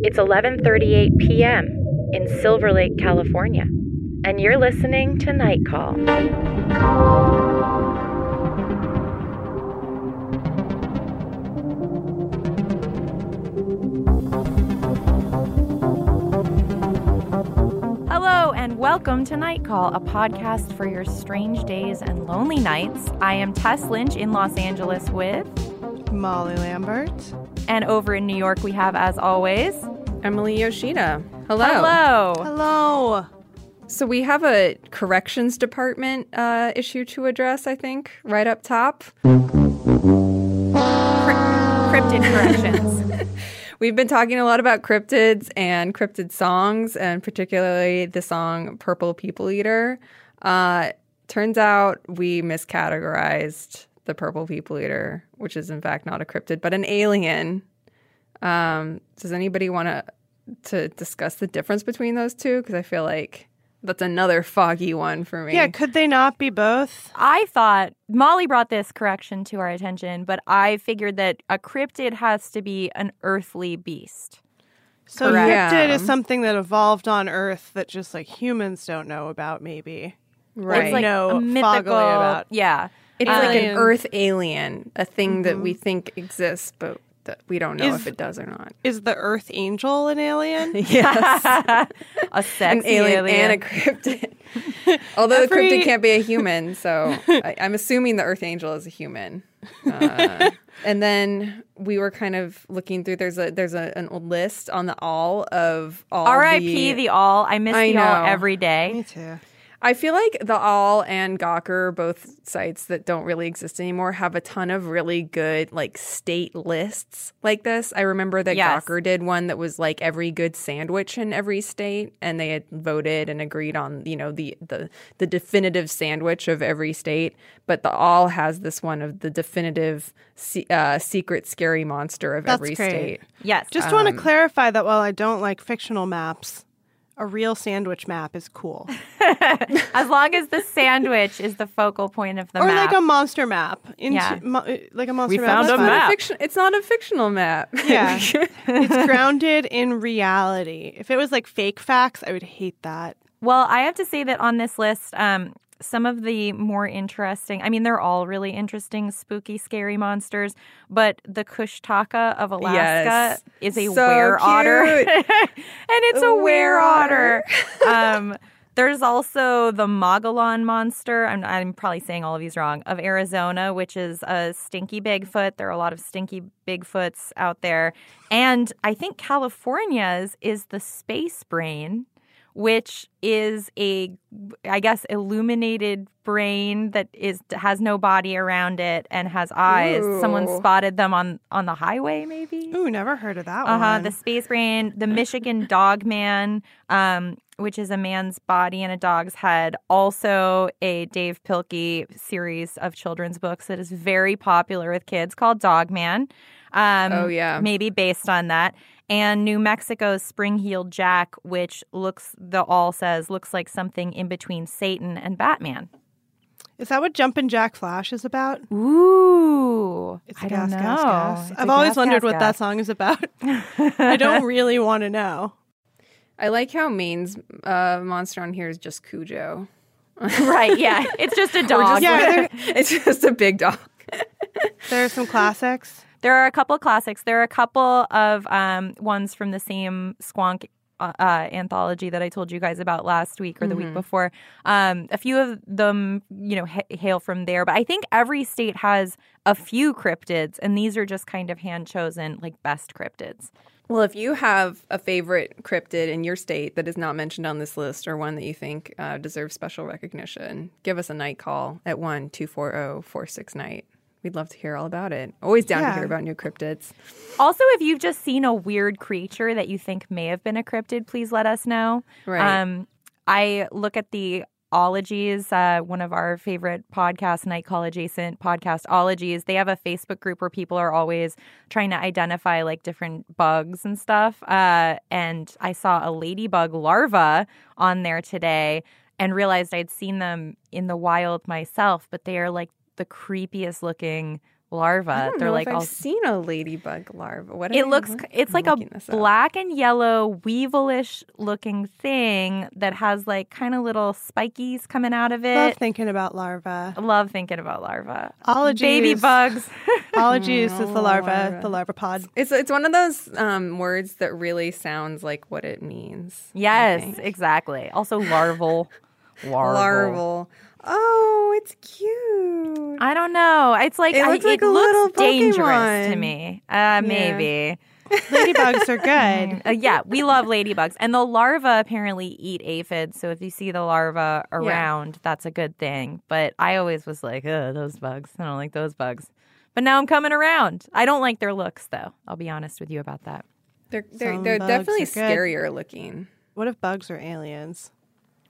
It's 11:38 p.m. in Silver Lake, California, and you're listening to Night Call. Hello, and welcome to Night Call, a podcast for your strange days and lonely nights. I am Tess Lynch in Los Angeles with Molly Lambert. And over in New York, we have, as always, Emily Yoshida. Hello. Hello. Hello. So we have a corrections department uh, issue to address, I think, right up top. Cryptid corrections. We've been talking a lot about cryptids and cryptid songs, and particularly the song Purple People Eater. Uh, turns out we miscategorized the Purple People Eater, which is in fact not a cryptid, but an alien. Um, does anybody want to to discuss the difference between those two? Because I feel like that's another foggy one for me. Yeah, could they not be both? I thought Molly brought this correction to our attention, but I figured that a cryptid has to be an earthly beast. So Correct. cryptid Yeah. is something that evolved on Earth that just like humans don't know about, maybe. right. It's like know a mythical. about. Yeah. It's like an Earth alien, a thing that we think exists, but that we don't know Is- if it does or not. Is the Earth Angel an alien? Yes, a an sexy alien, alien. and a cryptid. Although Every- the cryptid can't be a human, so I, I'm assuming the Earth Angel is a human. Uh, and then we were kind of looking through. There's a there's a, an old list on the all of all. R.I.P. The All. I miss I the All every day. Me too. I feel like the All and Gawker, both sites that don't really exist anymore, have a ton of really good like state lists like this. I remember that Yes. Gawker did one that was like every good sandwich in every state, and they had voted and agreed on you know the the the definitive sandwich of every state. But the All has this one of the definitive uh, secret scary monster of That's every great. state. Yes. Just want to clarify that while I don't like fictional maps, a real sandwich map is cool. as long as the sandwich is the focal point of the map. or map. like a monster map. Into, Yeah. mo- uh, like a monster We map. found a It's fun. not map. fiction. It's not a fictional map. Yeah. it's grounded in reality. If it was like fake facts, I would hate that. Well, I have to say that on this list, um, some of the more interesting, I mean, they're all really interesting, spooky, scary monsters, but the Kushtaka of Alaska Yes. is a So were otter. and it's a, A were otter. um, There's also the Mogollon monster. I'm, I'm probably saying all of these wrong. Of Arizona, which is a stinky Bigfoot. There are a lot of stinky Bigfoots out there, and I think California's is the space brain, which is a, I guess, illuminated brain that is has no body around it and has eyes. Someone spotted them on on the highway, maybe. Ooh, never heard of that one. Uh huh. one. The space brain, the Michigan dog man, um, which is a man's body and a dog's head. Also, a Dav Pilkey series of children's books that is very popular with kids called Dog Man. Um, Oh, yeah. maybe based on that. And New Mexico's Spring Heeled Jack, which looks the all says looks like something in between Satan and Batman. Is that what Jumpin' Jack Flash is about? Ooh, It's I a don't gas, know. gas, gas. It's a I've always gas, wondered gas, what that song is about. I don't really want to know. I like how Maine's uh, monster on here is just Cujo. right? Yeah, it's just a dog. Just, Yeah, it's just a big dog. There are some classics. There are a couple of classics. There are a couple of um, ones from the same Squonk uh, uh, anthology that I told you guys about last week or the week before. Um, a few of them, you know, ha- hail from there. But I think every state has a few cryptids, and these are just kind of hand chosen, like best cryptids. Well, if you have a favorite cryptid in your state that is not mentioned on this list or one that you think uh, deserves special recognition, give us a night call at 1 240 46 night. We'd love to hear all about it. Always down to hear about new cryptids. Also, if you've just seen a weird creature that you think may have been a cryptid, please let us know. Right. Um, I look at the ologies, uh, one of our favorite podcasts, Night Call adjacent podcast ologies. They have a Facebook group where people are always trying to identify like different bugs and stuff. Uh, and I saw a ladybug larva on there today and realized I'd seen them in the wild myself, but they are like the creepiest looking larva. I don't They're know like if all I've seen a ladybug larva. What it looks what- it's I'm like a looking this up. black and yellow weevilish looking thing that has like kind of little spikies coming out of it. Love thinking about larva. I love thinking about larva. Ologies. Baby bugs. Ologies is the larva, larva. the larva pod. It's it's one of those um, words that really sounds like what it means. Yes, exactly. Also larval. larval. larval. Oh, it's cute. I don't know. It's like It I- looks like it a looks little dangerous to me. Uh, maybe. Ladybugs are good. Uh, yeah, we love ladybugs. And the larva apparently eat aphids. So if you see the larva around, that's a good thing. But I always was like, oh, those bugs. I don't like those bugs. But now I'm coming around. I don't like their looks, though. I'll be honest with you about that. They're they're, Some they're definitely scarier looking. What if bugs are aliens?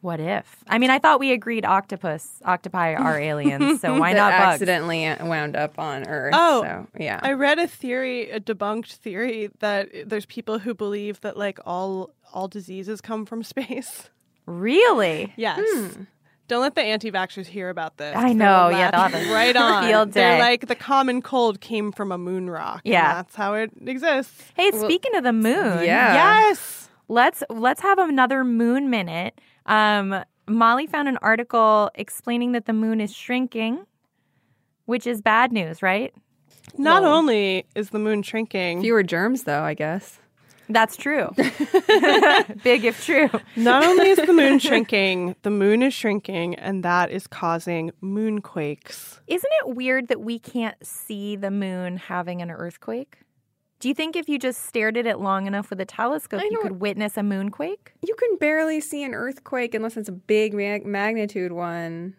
What if? I mean, I thought we agreed octopus, octopi are aliens. So why that not bugs? accidentally wound up on Earth. Oh, so, yeah. I read a theory, a debunked theory that there's people who believe that like all all diseases come from space. Really? Yes. Hmm. Don't let the anti-vaxxers hear about this. I know, yeah, laugh they'll have a right on. field They're like the common cold came from a moon rock. and Yeah. that's how it exists. Hey, speaking of the moon, yeah. Yes. let's let's have another moon minute. Um, Molly found an article explaining that the moon is shrinking, which is bad news, right? Not only is the moon shrinking, Fewer germs, though, I guess. That's true. Big if true. not only is the moon shrinking, the moon is shrinking, and that is causing moonquakes. Isn't it weird that we can't see the moon having an earthquake? Do you think if you just stared at it long enough with a telescope, you could witness a moonquake? You can barely see an earthquake unless it's a big mag- magnitude one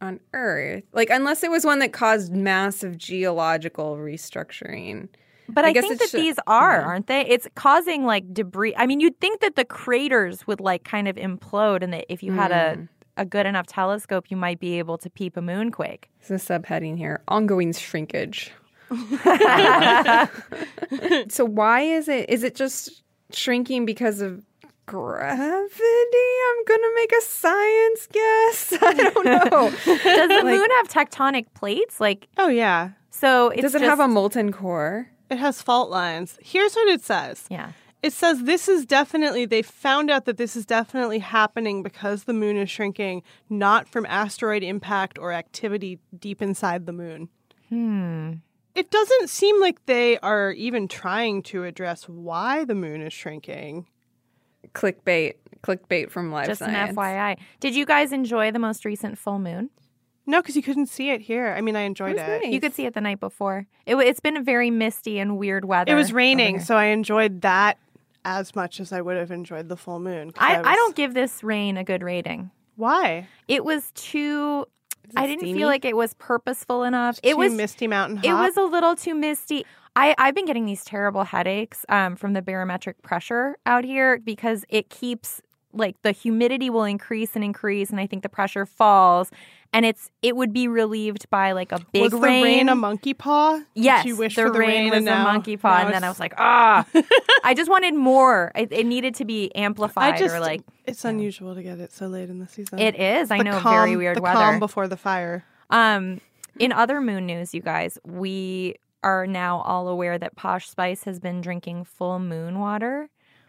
on Earth. Like, unless it was one that caused massive geological restructuring. But I I, guess think that should- these are, yeah. aren't they? It's causing like debris. I mean, you'd think that the craters would like kind of implode, and that if you had Hmm. a a good enough telescope, you might be able to peep a moonquake. There's a subheading here ongoing shrinkage. so, why is it? Is it just shrinking because of gravity? I'm going to make a science guess. I don't know. Does the moon have tectonic plates? Like, Oh yeah. so it's Does it just, have a molten core? It has fault lines. Here's what it says. Yeah. It says this is definitely, they found out that this is definitely happening because the moon is shrinking, not from asteroid impact or activity deep inside the moon. Hmm. It doesn't seem like they are even trying to address why the moon is shrinking. clickbait, clickbait from Live Just Science. an FYI. Did you guys enjoy the most recent full moon? No, because you couldn't see it here. I mean, I enjoyed It it. nice. You could see it the night before. It, it's been a very misty and weird weather. It was raining, so I enjoyed that as much as I would have enjoyed the full moon. I, I was- don't give this rain a good rating. Why? It was too. I didn't steamy? feel like it was purposeful enough. Too it was misty mountain hot. It was a little too misty. I, I've been getting these terrible headaches um, from the barometric pressure out here because it keeps like the humidity will increase and increase, and I think the pressure falls, and it's it would be relieved by like a big was the rain a monkey paw? Did Yes, you wish the, for the rain, was and a now- monkey paw, and then I was like, ah, I just wanted more. It, it needed to be amplified, I just or like it's unusual to get it so late in the season. it is. I The know, calm, very weird the weather. calm before the fire. Um, in other moon news, you guys, we are now all aware that Posh Spice has been drinking full moon water,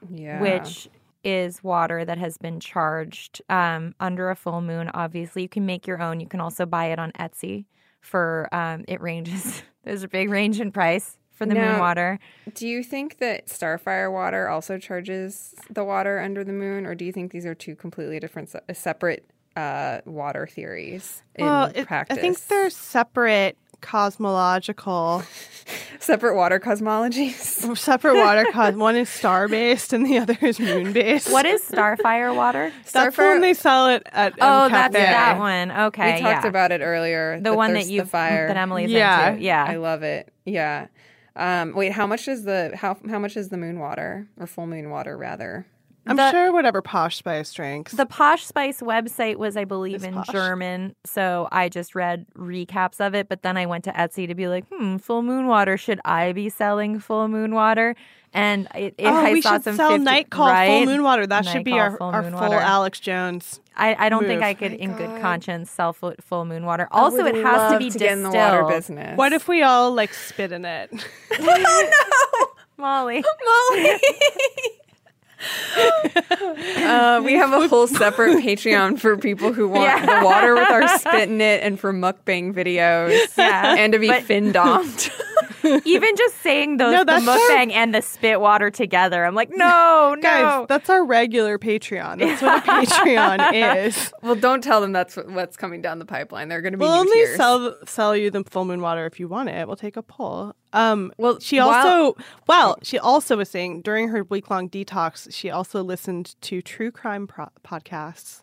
Yeah. which is water that has been charged um, under a full moon. Obviously, you can make your own. You can also buy it on Etsy for um, it ranges. There's a big range in price for the moon water. Do you think that Starfire water also charges the water under the moon, or do you think these are two completely different, separate uh, water theories in well, it- practice? I think they're separate cosmological, separate water cosmologies. separate water cos. One is star based and the other is moon based. What is Starfire water? That's Starfire- when they sell it at Oh, M that's Cafe. that one. Okay, we talked yeah. about it earlier. the one that you the fire. that Emily's Yeah. into. Yeah, I love it. Yeah. Um, wait, how much is the how how much is the moon water or full moon water rather? I'm The- sure whatever Posh Spice drinks. The Posh Spice website was, I believe, Is in posh. German, so I just read recaps of it. But then I went to Etsy to be like, "Hmm, full moon water. Should I be selling full moon water?" And it, it, oh, I we saw should some sell 50 Night Call right? Full Moon Water. That Night should be Call our, Full our Moon full Water. Alex Jones. I, I don't think. I could, in good conscience, sell full, full moon water. Also, it has to be to distilled. get in the water business. What if we all like spit in it? Oh no, Molly? Molly? Uh, we have a whole separate Patreon for people who want Yeah. the water with our spit in it and for mukbang videos Yeah. and to be fin domed. Even just saying those, No, the that's our- and the spit water together, I'm like, no, no. Guys, that's our regular Patreon. That's what a Patreon is. well, don't tell them that's what's coming down the pipeline. They're going to be We'll new only tiers. sell sell you the full moon water if you want it. We'll take a poll. Um, Well, she while- also well, she also was saying during her week long detox, she also listened to true crime pro- podcasts.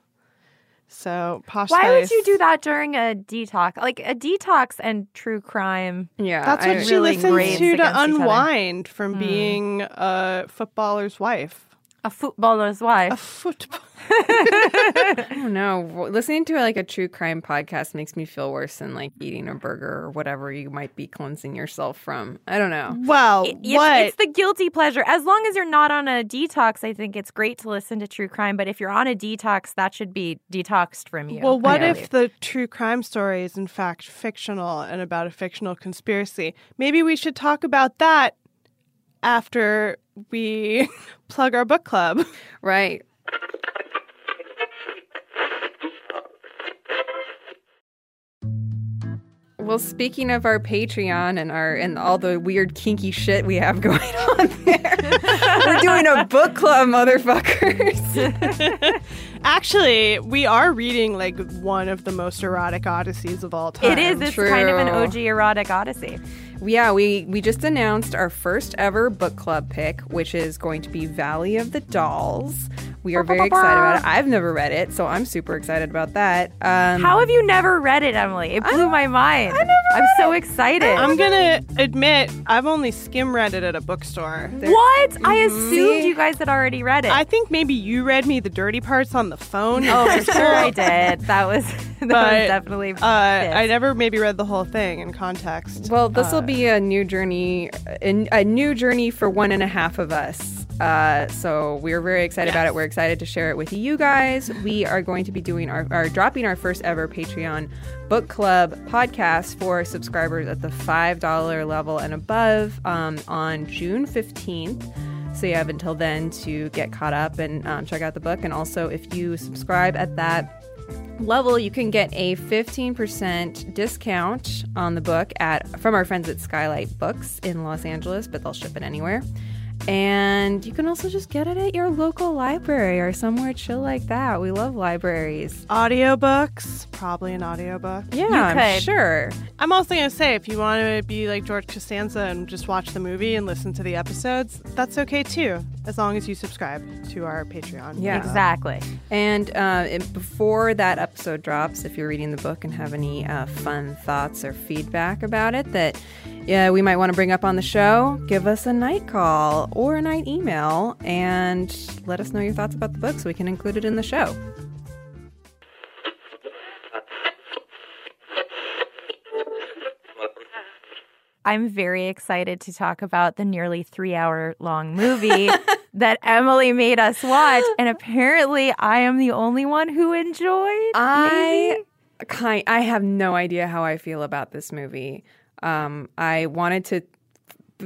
So Posh Why would you do that during a detox? Like a detox and true crime. Yeah, That's what I- she really listens to to against each other. unwind from hmm. being a footballer's wife. A footballer's wife. A football. I don't know. Listening to like a true crime podcast makes me feel worse than like eating a burger or whatever you might be cleansing yourself from. I don't know. Well, It- it's, what? it's the guilty pleasure. As long as you're not on a detox, I think it's great to listen to true crime. But if you're on a detox, that should be detoxed from you. Well, what if the true crime story is in fact fictional and about a fictional conspiracy? Maybe we should talk about that after we plug our book club. Right. Well, speaking of our Patreon and our and all the weird kinky shit we have going on there, we're doing a book club, motherfuckers. Actually, we are reading like one of the most erotic odysseys of all time. it is, it's kind of an OG erotic odyssey. yeah, we we just announced our first ever book club pick, which is going to be Valley of the Dolls. We are very excited about it. I've never read it, so I'm super excited about that. Um, How have you never read it, Emily? It blew my mind. I never I'm so excited. I'm gonna admit I've only skim read it at a bookstore. what? I assumed you guys had already read it. I think maybe you read me the dirty parts on the phone. oh, for sure I did. That was that But, was definitely. Uh, I never maybe read the whole thing in context. Well, this will Uh, be a new journey, a, a new journey for one and a half of us. Uh, so we're very excited about it. We're excited to share it with you guys. We are going to be doing our, our dropping our first ever Patreon book club podcast for subscribers at the five dollar level and above um, on June fifteenth. So you have until then to get caught up and um, check out the book. And also, if you subscribe at that level, you can get a 15% discount on the book at from our friends at Skylight Books in Los Angeles, but they'll ship it anywhere. And you can also just get it at your local library or somewhere chill like that. We love libraries. Audiobooks, probably an audiobook. Yeah, You I'm could. sure. I'm also going to say if you want to be like George Costanza and just watch the movie and listen to the episodes, that's okay too, as long as you subscribe to our Patreon. Yeah. Exactly. And uh, it- before that episode drops, if you're reading the book and have any uh, fun thoughts or feedback about it that yeah, we might want to bring up on the show, give us a night call or a night email and let us know your thoughts about the book so we can include it in the show. I'm very excited to talk about the nearly three hour long movie that Emily made us watch. And apparently, I am the only one who enjoyed. I maybe? kind I have no idea how I feel about this movie. Um, I wanted to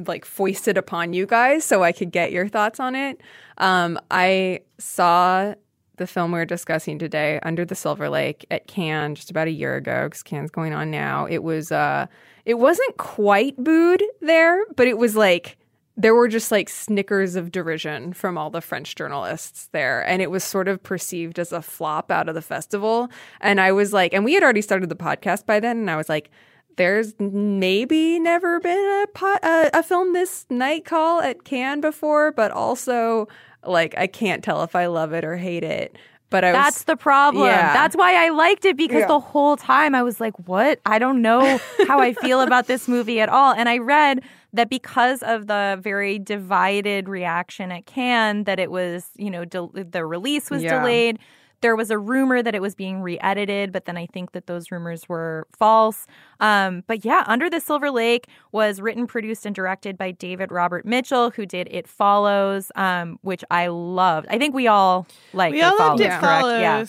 like foist it upon you guys so I could get your thoughts on it. Um, I saw the film we are discussing today, Under the Silver Lake, at Cannes just about a year ago because Cannes going on now. It was uh, it wasn't quite booed there, but it was like there were just like snickers of derision from all the French journalists there. And it was sort of perceived as a flop out of the festival. And I was like, and we had already started the podcast by then. And I was like, there's maybe never been a, po- a, a film this night call at Cannes before, but also like I can't tell if I love it or hate it. But I was That's the problem. Yeah. That's why I liked it because Yeah. the whole time I was like, what? I don't know how I feel about this movie at all. And I read that because of the very divided reaction at Cannes, that it was, you know, del- the release was Yeah. delayed. There was a rumor that it was being re edited, but then I think that those rumors were false. Um, but yeah, Under the Silver Lake was written, produced, and directed by David Robert Mitchell, who did It Follows, um, which I loved. I think we all like We It all Follows, loved it correct? follows. Yeah.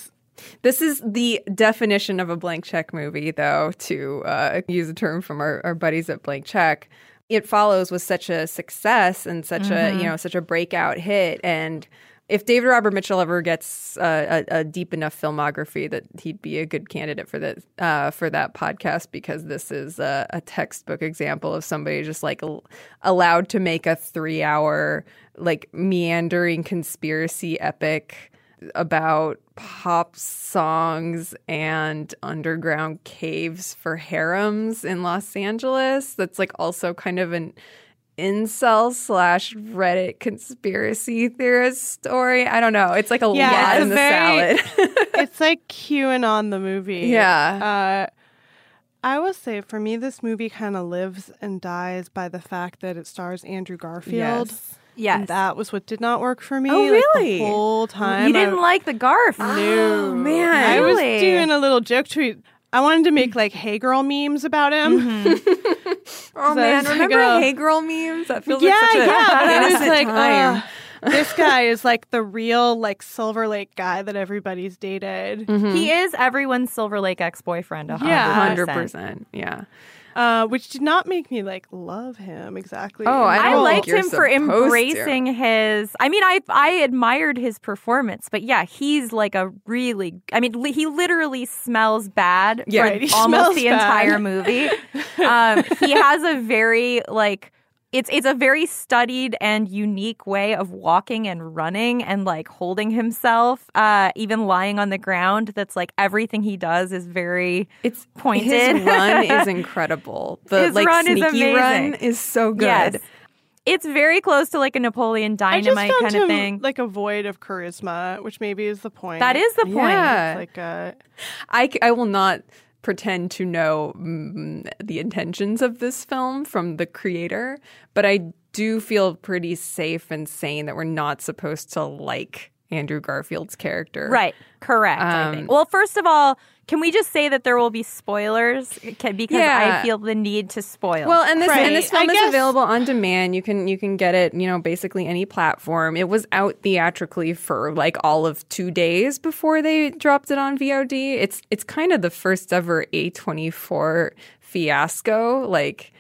This is the definition of a blank check movie, though, to uh, use a term from our, our buddies at Blank Check. It follows was such a success and such a you know such a breakout hit, and if David Robert Mitchell ever gets uh, a, a deep enough filmography, that he'd be a good candidate for that uh, for that podcast because this is a, a textbook example of somebody just like al- allowed to make a three hour like meandering conspiracy epic about pop songs and underground caves for harems in Los Angeles. That's like also kind of an incel slash Reddit conspiracy theorist story. I don't know. It's like a Yeah, lot in the very- salad. it's like QAnon the movie. Yeah. Uh, I will say for me, this movie kind of lives and dies by the fact that it stars Andrew Garfield. Yes. Yes. And that was what did not work for me. Oh, like, really? the whole time. you didn't I, like the Garf. No. Oh, man. I was doing a little joke tweet. I wanted to make like Hey Girl memes about him. Oh I man, was like, remember uh, Hey Girl memes? That feels yeah, like such a yeah. But I was like, time. uh, this guy is like the real like Silver Lake guy that everybody's dated. He is everyone's Silver Lake ex boyfriend. Yeah. Hundred percent. Yeah. Uh, which did not make me like love him exactly. Oh, I I liked him for supposed to. embracing his. I mean, I I admired his performance, but yeah, he's like a really. I mean, li- he literally smells bad Yeah. for Right, almost the bad. entire movie. um, he has a very like. It's it's a very studied and unique way of walking and running and like holding himself, uh, even lying on the ground. That's like everything he does is very It's pointed. His run is incredible. The His like run is sneaky amazing. run is so good. Yes. It's very close to like a Napoleon I just Dynamite found kind of thing. like a void of charisma, which maybe is the point. that is the point. Yeah. It's like uh, I, c- I will not pretend to know mm, the intentions of this film from the creator, but I do feel pretty safe and sane that we're not supposed to like Andrew Garfield's character. Right. Correct. I Um, think. Well, first of all, can we just say that there will be spoilers? Can, because Yeah. I feel the need to spoil. Well, and this Right. and this film I is guess- available on demand. You can you can get it, you know, basically any platform. It was out theatrically for like all of two days before they dropped it on VOD. It's it's kind of the first ever A twenty four fiasco. Like,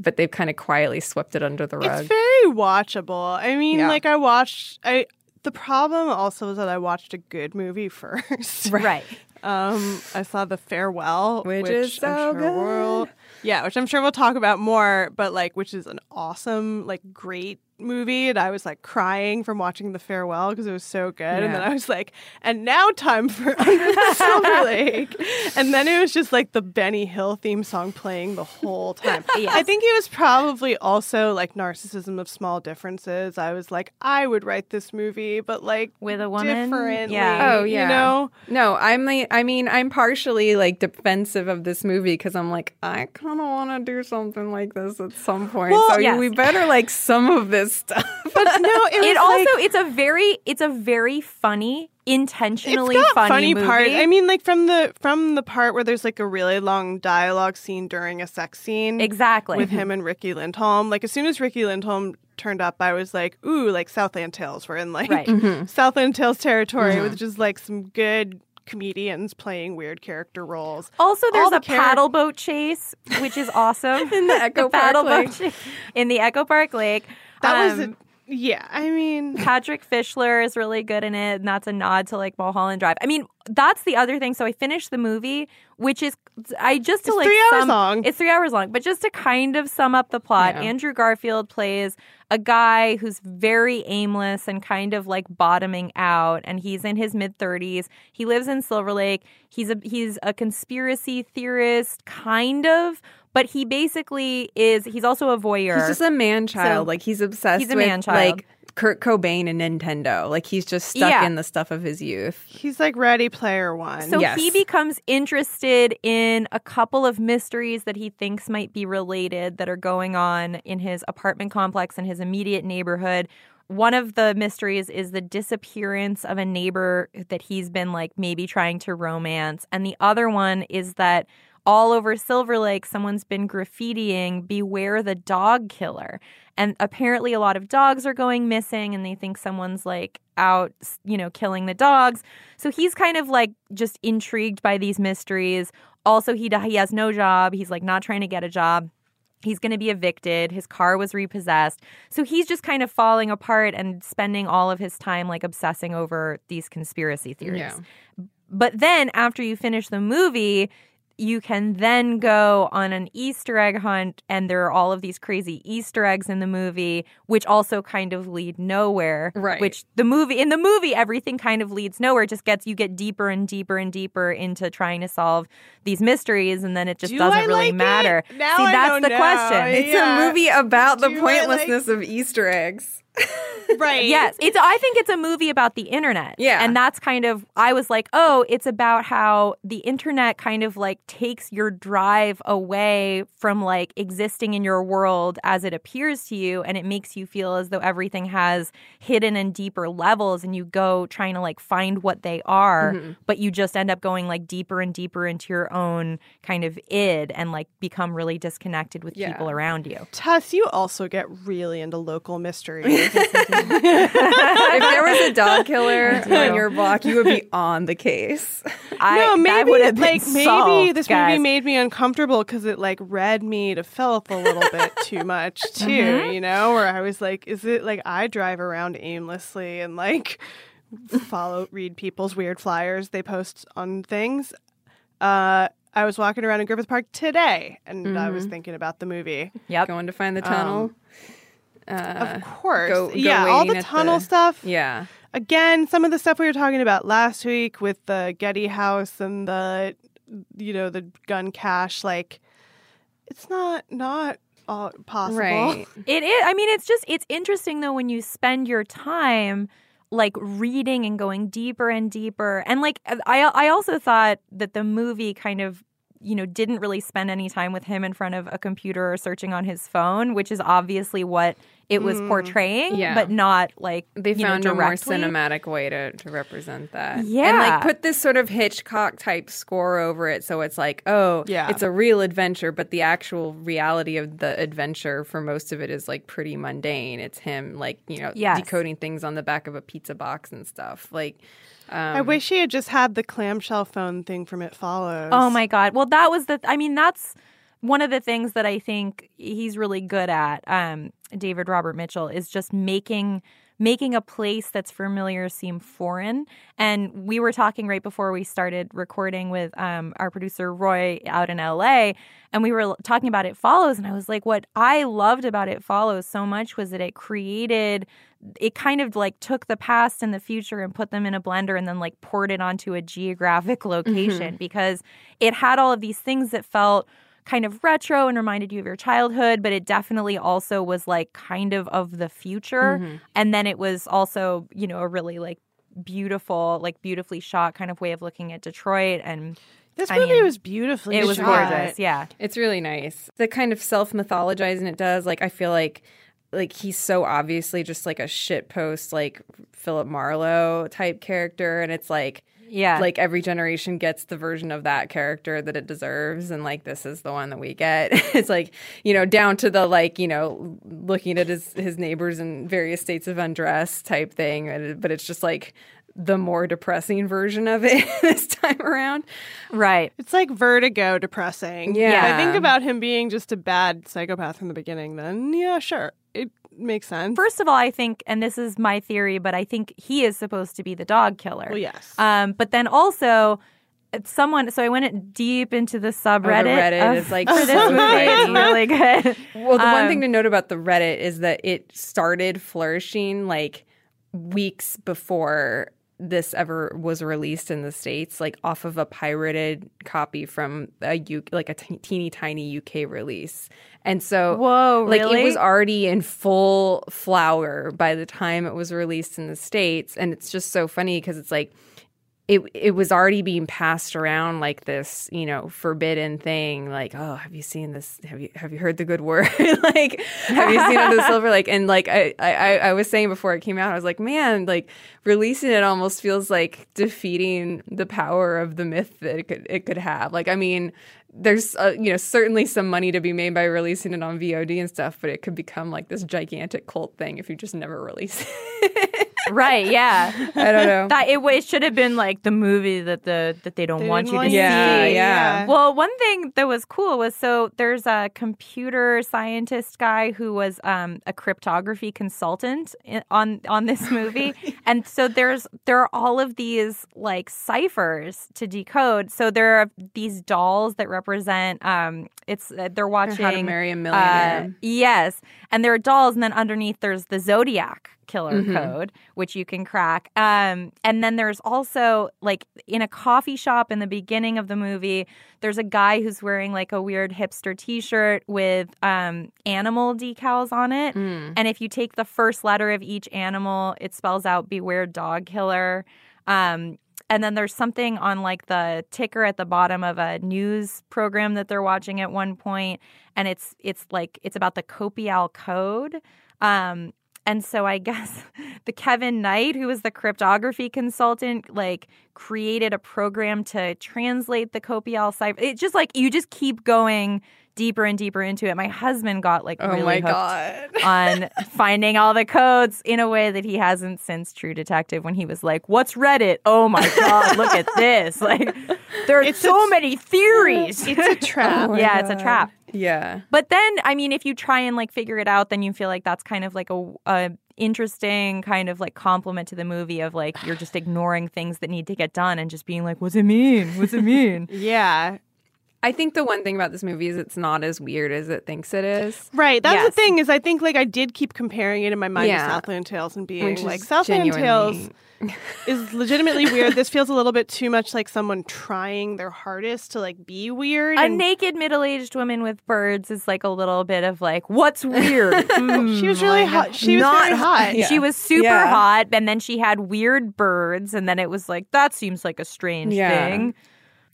but they've kind of quietly swept it under the rug. it's very watchable. I mean, Yeah. like I watched. I the problem also is that I watched a good movie first. right. Um, I saw The Farewell, Which which, is so sure good. We'll, yeah, which I'm sure we'll talk about more. But like, which is an awesome, like, great movie and I was like crying from watching The Farewell because it was so good. And then I was like, and now time for Under the Silver Lake. And then it was just like the Benny Hill theme song playing the whole time. I think it was probably also like narcissism of small differences. I was like, I would write this movie, but like With a woman? differently. Yeah. Oh yeah. You know? No, I'm like I mean, I'm partially like defensive of this movie because I'm like, I kinda wanna do something like this at some point. Well, so yes. we better like some of this stuff. But no, it, was It like- also it's a very it's a very funny, intentionally it's funny, funny, movie. part. I mean, like from the from the part where there's like a really long dialogue scene during a sex scene, exactly. with him and Riki Lindhome. Like as soon as Riki Lindhome turned up, I was like, ooh, like Southland Tales. We're in like Right. Mm-hmm. Southland Tales territory with just like some good comedians playing weird character roles. Also, there's the a char- paddle boat chase, which is awesome in the Echo Park paddle Lake. boat chase in the Echo Park Lake. That was, Um, a, yeah. I mean, Patrick Fischler is really good in it, and that's a nod to like Mulholland Drive. I mean, that's the other thing. So I finished the movie, which is I just to It's like three hours sum- long. It's three hours long, but just to kind of sum up the plot, Yeah. Andrew Garfield plays a guy who's very aimless and kind of like bottoming out, and he's in his mid thirties. He lives in Silver Lake. He's a he's a conspiracy theorist, kind of. But he basically is. He's also a voyeur. He's just a man child. So- like he's obsessed He's a with man-child. like Kurt Cobain and Nintendo. Like he's just stuck Yeah. in the stuff of his youth. he's like Ready Player One. So Yes. he becomes interested in a couple of mysteries that he thinks might be related that are going on in his apartment complex in his immediate neighborhood. One of the mysteries is the disappearance of a neighbor that he's been like maybe trying to romance. And the other one is that all over Silver Lake, someone's been graffitiing, Beware the dog killer. And apparently, a lot of dogs are going missing, and they think someone's like out, you know, killing the dogs. So he's kind of like just intrigued by these mysteries. Also, he he has no job. He's like not trying to get a job. He's going to be evicted. His car was repossessed. So he's just kind of falling apart and spending all of his time like obsessing over these conspiracy theories. Yeah. But then after you finish the movie, you can then go on an Easter egg hunt, and there are all of these crazy Easter eggs in the movie, which also kind of lead nowhere. Right. Which the movie, in the movie, everything kind of leads nowhere. It just gets, you get deeper and deeper and deeper into trying to solve these mysteries, and then it just Do doesn't I really like matter. Now See, I that's don't the know. question. It's Yeah. a movie about the Do I like- pointlessness of Easter eggs. right. Yes, it's. I think it's a movie about the internet. Yeah. and that's kind of. I was like, oh, it's about how the internet kind of like takes your drive away from like existing in your world as it appears to you, and it makes you feel as though everything has hidden and deeper levels, and you go trying to like find what they are, Mm-hmm. but you just end up going like deeper and deeper into your own kind of id, and like become really disconnected with Yeah. people around you. Tess, you also get really into local mysteries. if there was a dog killer on your block, you would be on the case. I, no, maybe would have been like maybe solved, this guys. movie made me uncomfortable because it like read me to Philip a little bit too much too. Mm-hmm. You know, where I was like, is it like I drive around aimlessly and like follow read people's weird flyers they post on things. Uh, I was walking around in Griffith Park today, and I Mm-hmm. was thinking about the movie. Yep. Going to find the tunnel. Uh, of course, go- go yeah, all the tunnel the- stuff. yeah. again, some of the stuff we were talking about last week with the Getty House and the, you know, the gun cache, like, it's not not all possible. Right. It is. I mean, it's just it's interesting though when you spend your time like reading and going deeper and deeper. And like I I also thought that the movie kind of you know didn't really spend any time with him in front of a computer or searching on his phone, which is obviously what it was mm. portraying, Yeah. but not like They you know, found a more cinematic way to, to represent that. Yeah, And like put this sort of Hitchcock type score over it so it's like, oh, Yeah. it's a real adventure, but the actual reality of the adventure for most of it is like pretty mundane. It's him like, you know, Yes. decoding things on the back of a pizza box and stuff. Like um, I wish he had just had the clamshell phone thing from It Follows. Oh my god. Well, that was the. I mean, that's one of the things that I think he's really good at. Um, David Robert Mitchell is just making making a place that's familiar seem foreign. And we were talking right before we started recording with um, our producer Roy out in LA, and we were talking about It Follows. And I was like, what I loved about It Follows so much was that it created it kind of like took the past and the future and put them in a blender and then like poured it onto a geographic location mm-hmm. because it had all of these things that felt kind of retro and reminded you of your childhood, but it definitely also was like kind of of the future. Mm-hmm. And then it was also, you know, a really like beautiful, like beautifully shot kind of way of looking at Detroit and this I movie mean, was beautifully It was shot. gorgeous, yeah. It's really nice. The kind of self mythologizing it does, like I feel like like he's so obviously just like a shit post like Philip Marlowe type character and it's like yeah like every generation gets the version of that character that it deserves and like this is the one that we get it's like you know down to the like you know looking at his his neighbors in various states of undress type thing but it's just like the more depressing version of it this time around. Right. It's like vertigo depressing. Yeah. If I think about him being just a bad psychopath from the beginning, then yeah, sure. Makes sense. First of all, I think, and this is my theory, but I think he is supposed to be the dog killer. Well, yes. Um, but then also, someone so I went deep into the subreddit. Oh, the Reddit is like for this movie. It's really good. Well, the um, one thing to note about the Reddit is that it started flourishing like weeks before this ever was released in the states like off of a pirated copy from a U- like a t- teeny tiny UK release. And so Whoa, like really? it was already in full flower by the time it was released in the states and it's just so funny because it's like it it was already being passed around like this, you know, forbidden thing. Like, oh, have you seen this? Have you have you heard the good word? like, have you seen the silver? Like, and like I, I I was saying before it came out, I was like, man, like releasing it almost feels like defeating the power of the myth that it could it could have. Like, I mean, there's uh, you know certainly some money to be made by releasing it on VOD and stuff, but it could become like this gigantic cult thing if you just never release it right? Yeah, I don't know. That it, it, should have been like the movie that the that they don't they want you want to yeah, see. Yeah, yeah. Well, one thing that was cool was so there's a computer scientist guy who was um, a cryptography consultant in, on on this movie, and so there's there are all of these like ciphers to decode. So there are these dolls that represent um, it's uh, they're watching How to Marry a Millionaire. Uh, yes, and there are dolls, and then underneath there's the zodiac killer mm-hmm. code, which you can crack. Um, and then there's also like in a coffee shop in the beginning of the movie, there's a guy who's wearing like a weird hipster T-shirt with um, animal decals on it. Mm. And if you take the first letter of each animal, it spells out "Beware Dog Killer." Um, and then there's something on like the ticker at the bottom of a news program that they're watching at one point and it's it's like it's about the copial code um, and so I guess the Kevin Knight, who was the cryptography consultant, like created a program to translate the Copial cipher. It's just like you just keep going deeper and deeper into it. My husband got like oh really hooked on finding all the codes in a way that he hasn't since True Detective when he was like, "What's Reddit? Oh my god, look at this!" Like there are it's so many theories. It's a oh trap. oh yeah, god. it's a trap. Yeah. But then, I mean, if you try and like figure it out, then you feel like that's kind of like a, a interesting kind of like compliment to the movie of like you're just ignoring things that need to get done and just being like, what's it mean? What's it mean? yeah. I think the one thing about this movie is it's not as weird as it thinks it is. Right. That's yes. the thing is I think like I did keep comparing it in my mind yeah. to Southland Tales and being Which like Southland Tales is legitimately weird. This feels a little bit too much like someone trying their hardest to like be weird. A and... naked middle-aged woman with birds is like a little bit of like what's weird. mm, she was really hot. She was not hot. Yeah. She was super yeah. hot and then she had weird birds and then it was like that seems like a strange yeah. thing.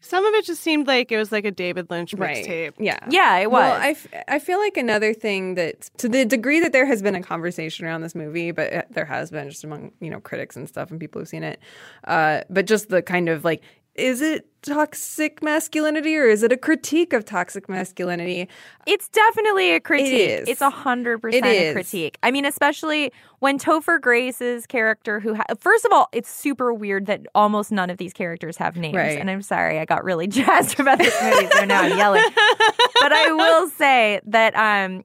Some of it just seemed like it was like a David Lynch right. mixtape. Yeah. Yeah, it was. Well, I, f- I feel like another thing that, to the degree that there has been a conversation around this movie, but uh, there has been just among, you know, critics and stuff and people who've seen it, uh, but just the kind of like, is it toxic masculinity or is it a critique of toxic masculinity? It's definitely a critique. It is. It's a hundred percent a critique. I mean, especially when Topher Grace's character, who ha- first of all, it's super weird that almost none of these characters have names. Right. And I'm sorry, I got really jazzed about this movie, so now I'm yelling. but I will say that um,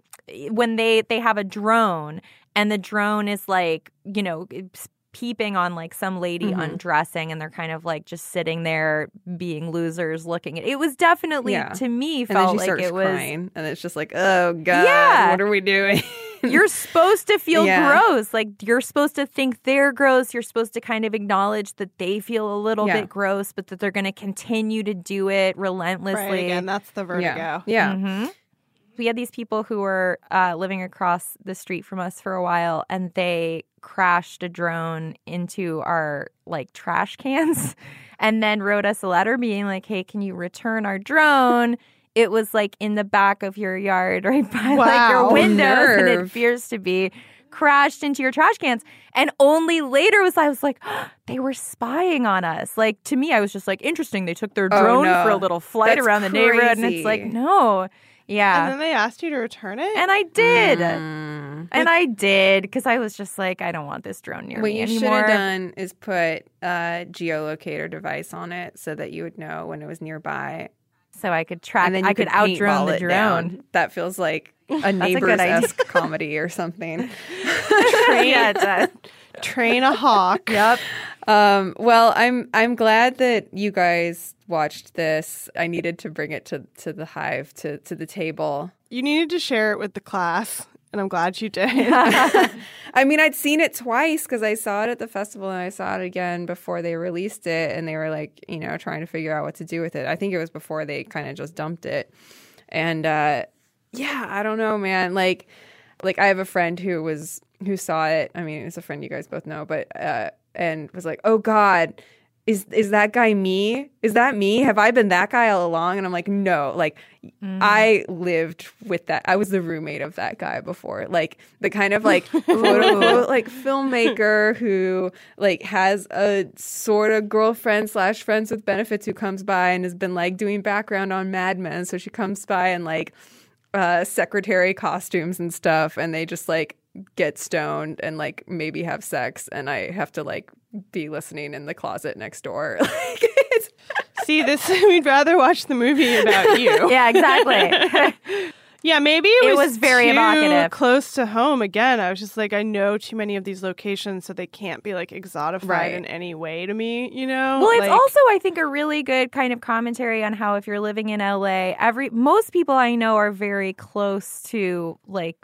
when they they have a drone and the drone is like, you know, peeping on like some lady Mhm. undressing and they're kind of like just sitting there being losers looking at it was definitely Yeah. to me And then felt she like it was crying, and it's just like, oh god, Yeah. what are we doing? you're supposed to feel Yeah. gross. Like you're supposed to think they're gross. You're supposed to kind of acknowledge that they feel a little bit gross, but that they're going to continue to do it relentlessly. Right, again, that's the vertigo. yeah, yeah. Mhm. We had these people who were uh, living across the street from us for a while, and they crashed a drone into our like trash cans, and then wrote us a letter being like, "Hey, can you return our drone?" It was like in the back of your yard, right by like your Wow. windows, and it Nerve. appears to be crashed into your trash cans. And only later was I was like, they were spying on us. Like to me, I was just like, interesting. They took their Oh, drone no. for a little flight That's around the neighborhood, and it's like, no, yeah. And then they asked you to return it? And I did. Mm. And I did because I was just like, I don't want this drone near me. What you should have done is put a geolocator device on it so that you would know when it was nearby. So I could track, and then you I could, outdrone paintball the drone. down. That feels like a a neighbors idea. esque comedy or something. yeah, it does. Train a hawk. Yep. Um, well, I'm I'm glad that you guys watched this. I needed to bring it to, to the hive to, to the table. You needed to share it with the class, and I'm glad you did. I mean, I'd seen it twice because I saw it at the festival and I saw it again before they released it, and they were like, you know, trying to figure out what to do with it. I think it was before they kind of just dumped it, and uh, yeah, I don't know, man. Like, like I have a friend who was who saw it. I mean, it's a friend you guys both know, but uh, and was like, oh god. Is is that guy me? Is that me? Have I been that guy all along? And I'm like, no. Like, I lived with that. I was the roommate of that guy before. Like the kind of like like filmmaker who like has a sort of girlfriend slash friends with benefits who comes by and has been like doing background on Mad Men. So she comes by and like uh, secretary costumes and stuff, and they just like get stoned and like maybe have sex, and I have to like be listening in the closet next door. like it's See, this we'd rather watch the movie about you. Yeah, exactly. Yeah, maybe it It was, was very evocative. close to home. Again, I was just like, I know too many of these locations, so they can't be like exotified Right. in any way to me. You know? Well, it's Like- also, I think, a really good kind of commentary on how if you're living in LA, every most people I know are very close to like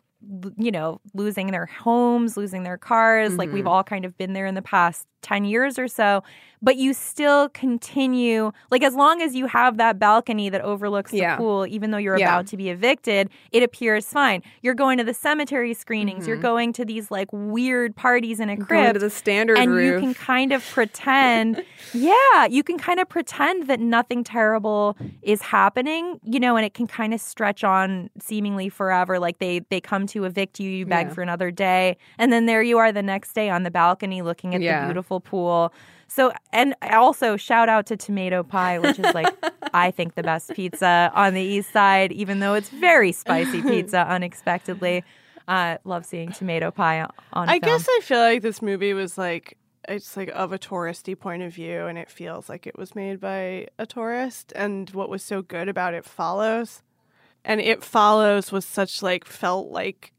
you know losing their homes, losing their cars. Like we've mm-hmm. all kind of been there in the past ten years or so. But you still continue, like as long as you have that balcony that overlooks Yeah. the pool, even though you're Yeah. about to be evicted, it appears fine. You're going to the cemetery screenings. You're mm-hmm. going to these like weird parties in a going to the standard and roof. you can kind of pretend yeah you can kind of pretend that nothing terrible is happening you know and it can kind of stretch on seemingly forever like they they come to evict you you beg Yeah. for another day and then there you are the next day on the balcony looking at the beautiful pool so and also shout out to tomato pie which is like i think the best pizza on the east side even though it's very spicy pizza unexpectedly uh, love seeing tomato pie on- on I film. guess I feel like this movie was like it's like of a touristy point of view, and it feels like it was made by a tourist. And what was so good about it follows, and it follows was such like felt like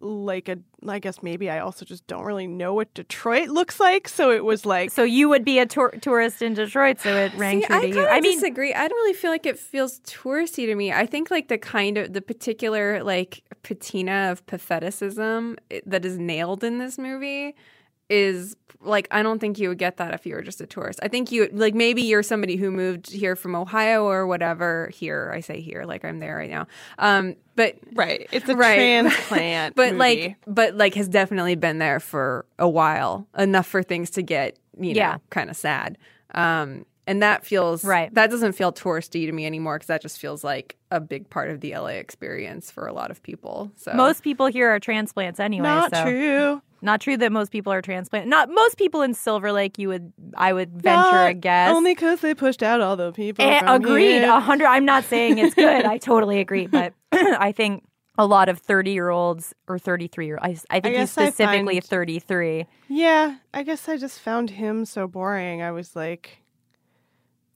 like a I guess maybe I also just don't really know what Detroit looks like, so it was like So you would be a tour- tourist in Detroit, so it rang See, true I to you. I mean, disagree. I don't really feel like it feels touristy to me. I think like the kind of the particular like patina of patheticism eh, that is nailed in this movie is like I don't think you would get that if you were just a tourist. I think you like maybe you're somebody who moved here from Ohio or whatever. Here, I say here, like I'm there right now. Um, but right. It's a Right. transplant, but movie. like but like has definitely been there for a while enough for things to get you know Yeah. kind of sad um and that feels Right. that doesn't feel touristy to me anymore because that just feels like a big part of the la experience for a lot of people so most people here are transplants anyway. not so. true. Not true that most people are transplant. Not most people in Silver Lake. You would, I would venture Not a guess. only because they pushed out all the people. Eh, from agreed. A hundred. I'm not saying it's good. I totally agree, but I think a lot of 30 year olds or 33 year. I, I think he's guess I specifically find- 33. Yeah, I guess I just found him so boring. I was like,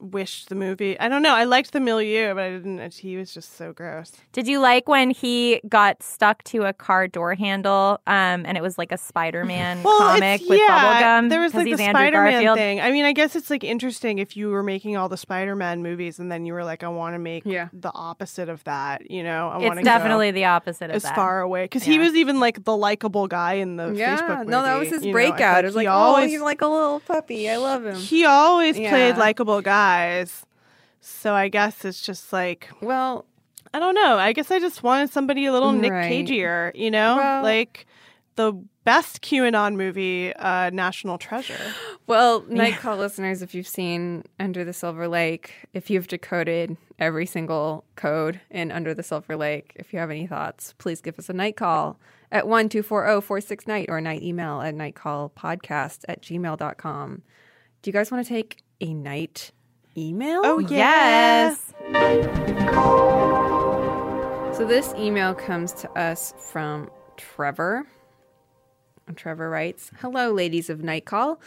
wish the movie. I don't know. I liked the milieu, but I didn't. He was just so gross. Did you like when he got stuck to a car door handle um, and it was like a Spider Man Well, comic with yeah, bubblegum? There was like the Spider Man Garfield? thing. I mean, I guess it's like interesting if you were making all the Spider Man movies and then you were like, I want to make Yeah. the opposite of that. You know, I want It's to definitely the opposite of as that. far away because he was even like the likable guy in the yeah, Facebook movie. no, that was his you know? Breakout. it was he like, always, oh, he's like a little puppy. I love him. he always played likable likable guys. So I guess it's just like well, I don't know. I guess I just wanted somebody a little Nick Right. Cagier, you know, Well- like the best QAnon movie, uh, National Treasure. Well, Night Call listeners, if you've seen Under the Silver Lake, if you've decoded every single code in Under the Silver Lake, if you have any thoughts, please give us a night call at 1 46 night or night email at nightcallpodcast at gmail.com. Do you guys want to take a night email? Oh, yeah. Yes. So this email comes to us from Trevor. And Trevor writes, "Hello, ladies of Night Call.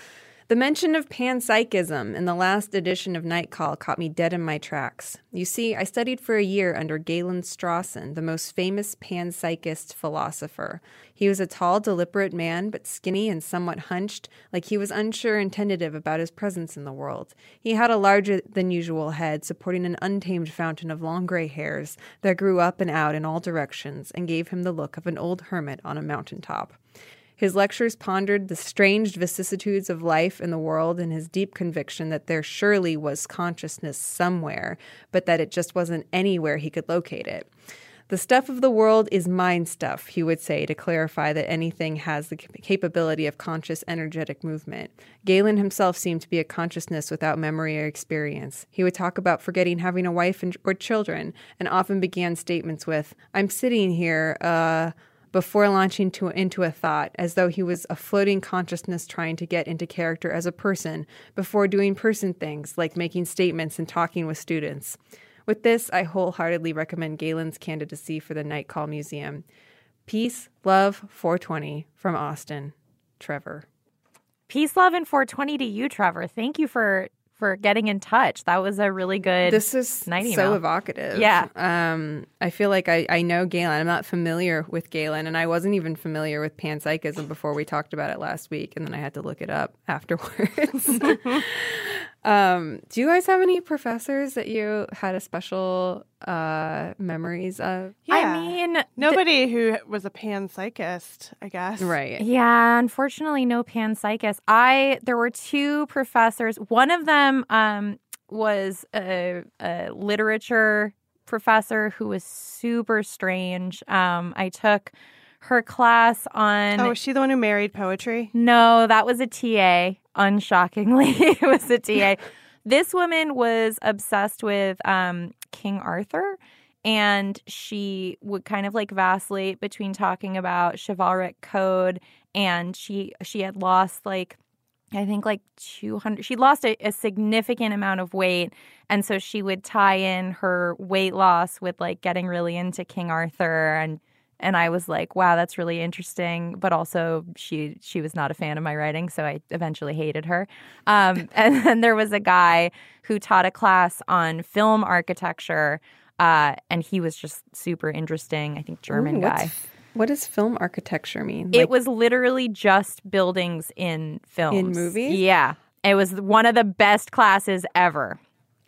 The mention of panpsychism in the last edition of Night Call caught me dead in my tracks. You see, I studied for a year under Galen Strawson, the most famous panpsychist philosopher. He was a tall, deliberate man, but skinny and somewhat hunched, like he was unsure and tentative about his presence in the world. He had a larger than usual head, supporting an untamed fountain of long gray hairs that grew up and out in all directions and gave him the look of an old hermit on a mountain top. His lectures pondered the strange vicissitudes of life and the world and his deep conviction that there surely was consciousness somewhere, but that it just wasn't anywhere he could locate it. The stuff of the world is mind stuff, he would say to clarify that anything has the capability of conscious, energetic movement. Galen himself seemed to be a consciousness without memory or experience. He would talk about forgetting having a wife and, or children, and often began statements with, I'm sitting here, uh, before launching to, into a thought, as though he was a floating consciousness trying to get into character as a person before doing person things like making statements and talking with students. With this, I wholeheartedly recommend Galen's candidacy for the Night Call Museum. Peace, love, 420 from Austin. Trevor. Peace, love, and 420 to you, Trevor. Thank you for for getting in touch. That was a really good. This is night so email. evocative. Yeah. Um, I feel like I, I know Galen. I'm not familiar with Galen, and I wasn't even familiar with panpsychism before we talked about it last week, and then I had to look it up afterwards. um, do you guys have any professors that you had a special uh, memories of? I mean, Nobody who was a panpsychist, I guess. Right. Yeah, unfortunately, no panpsychist. I there were two professors. One of them um, was a, a literature professor who was super strange. Um, I took her class on. Oh, is she the one who married poetry? No, that was a TA. Unshockingly, it was a TA. this woman was obsessed with um, King Arthur, and she would kind of like vacillate between talking about chivalric code, and she she had lost like I think like 200. She lost a, a significant amount of weight. And so she would tie in her weight loss with like getting really into King Arthur. And, and I was like, wow, that's really interesting. But also she, she was not a fan of my writing. So I eventually hated her. Um, and then there was a guy who taught a class on film architecture. Uh, and he was just super interesting. I think German Ooh, guy. What does film architecture mean? It was literally just buildings in films. In movies? Yeah. It was one of the best classes ever.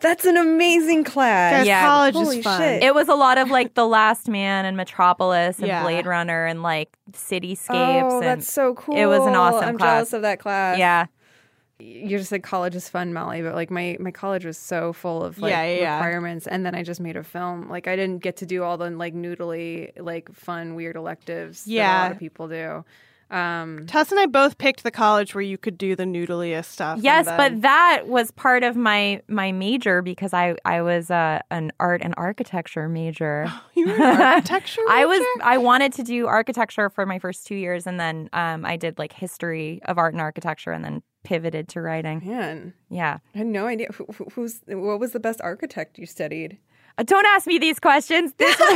That's an amazing class. Guys, Yeah. college Holy is fun. shit. It was a lot of like The Last Man and Metropolis and Yeah. Blade Runner and like cityscapes. Oh, and that's so cool. It was an awesome class. I'm class. jealous of that class. Yeah. You just said college is fun, Molly, but like my, my college was so full of like Yeah, yeah, yeah. requirements and then I just made a film. Like I didn't get to do all the like noodly, like fun, weird electives that a Yeah. lot of people do. Um Tess and I both picked the college where you could do the noodliest stuff. Yes, then- but that was part of my my major because I I was uh, an art and architecture major. you were an architecture. I was? I wanted to do architecture for my first two years, and then um, I did like history of art and architecture, and then pivoted to writing. man, Yeah. I had no idea who, who- who's what was the best architect you studied. Uh, Don't ask me these questions. This Okay,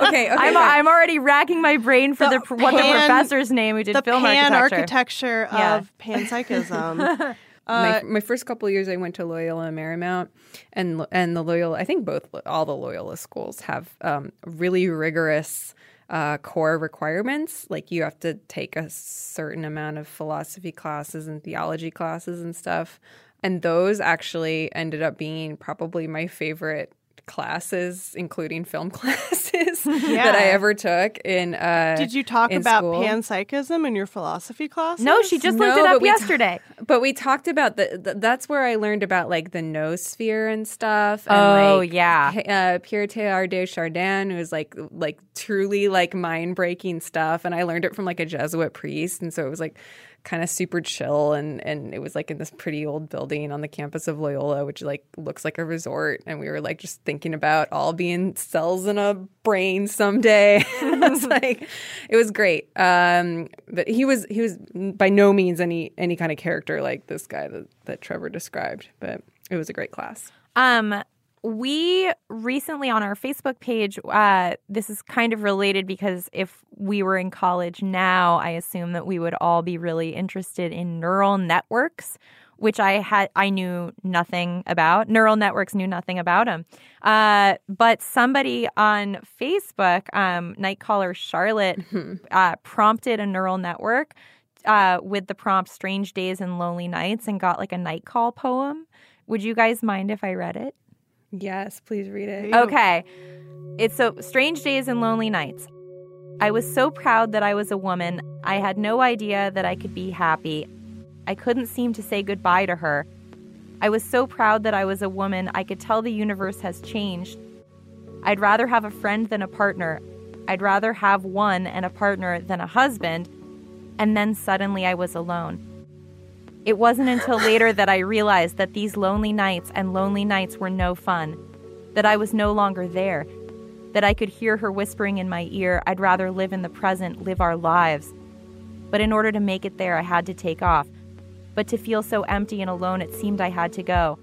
okay. I'm, fine. I'm already racking my brain for the, The what the professor's name who did the film pan architecture. architecture Yeah. of panpsychism. my, Uh, my first couple of years, I went to Loyola Marymount, and and the Loyola. I think both all the Loyola schools have um, really rigorous uh, core requirements. Like you have to take a certain amount of philosophy classes and theology classes and stuff. And those actually ended up being probably my favorite classes, including film classes that I ever took in. Uh, Did you talk about school. panpsychism in your philosophy class? No, she just looked it up we t- yesterday. But we talked about the, th That's where I learned about like the noosphere and stuff. And, Oh, like, yeah. P- Uh, Pierre Teilhard de Chardin, who was like like truly like mind breaking stuff, and I learned it from like a Jesuit priest, and so it was like kind of super chill, and and it was like in this pretty old building on the campus of Loyola, which like looks like a resort, and we were like just thinking about all being cells in a brain someday. it was like it was great. Um, but he was he was by no means any any kind of character like this guy that that Trevor described, but it was a great class. Um, we recently on our Facebook page, uh, this is kind of related because if we were in college now, I assume that we would all be really interested in neural networks, which I had I knew nothing about. Neural networks knew nothing about them. Uh, but somebody on Facebook, um, Nightcaller Charlotte, uh, prompted a neural network uh, with the prompt "Strange Days and Lonely Nights" and got like a night call poem. Would you guys mind if I read it? Yes, please read it. Okay. It's so strange days and lonely nights. I was so proud that I was a woman. I had no idea that I could be happy. I couldn't seem to say goodbye to her. I was so proud that I was a woman. I could tell the universe has changed. I'd rather have a friend than a partner. I'd rather have one and a partner than a husband. And then suddenly I was alone. It wasn't until later that I realized that these lonely nights and lonely nights were no fun, that I was no longer there, that I could hear her whispering in my ear, I'd rather live in the present, live our lives. But in order to make it there, I had to take off. But to feel so empty and alone, it seemed I had to go.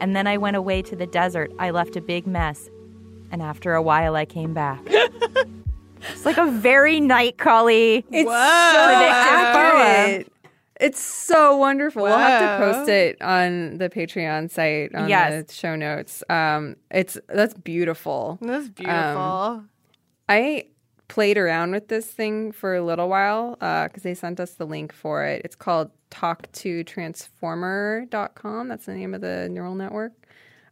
And then I went away to the desert. I left a big mess. And after a while, I came back. it's like a very night collie. It's Whoa. so Predictive poem. accurate. It's so wonderful. We'll have to post it on the Patreon site on Yes. the show notes. Um, it's that's beautiful. That's beautiful. I played around with this thing for a little while because they sent us the link for it. It's called talktotransformer.com. That's the name of the neural network.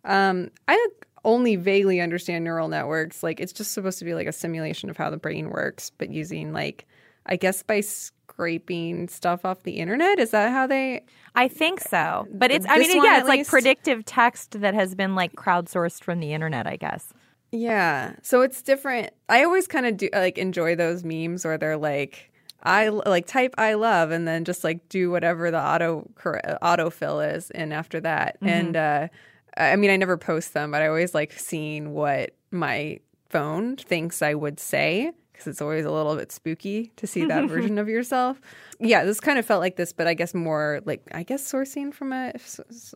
Um, I only vaguely understand neural networks. Like it's just supposed to be like a simulation of how the brain works, but using like, I guess by scraping stuff off the internet. Is that how they? I think so. But it's, I mean, yeah, it's like least? predictive text that has been like crowdsourced from the internet, I guess. Yeah. So it's different. I always kind of do like enjoy those memes where they're like, I like type I love and then just like do whatever the auto autofill is and after that. And uh I mean I never post them, but I always like seeing what my phone thinks I would say because it's always a little bit spooky to see that version of yourself. Yeah, this kind of felt like this, but I guess more like I guess sourcing from a,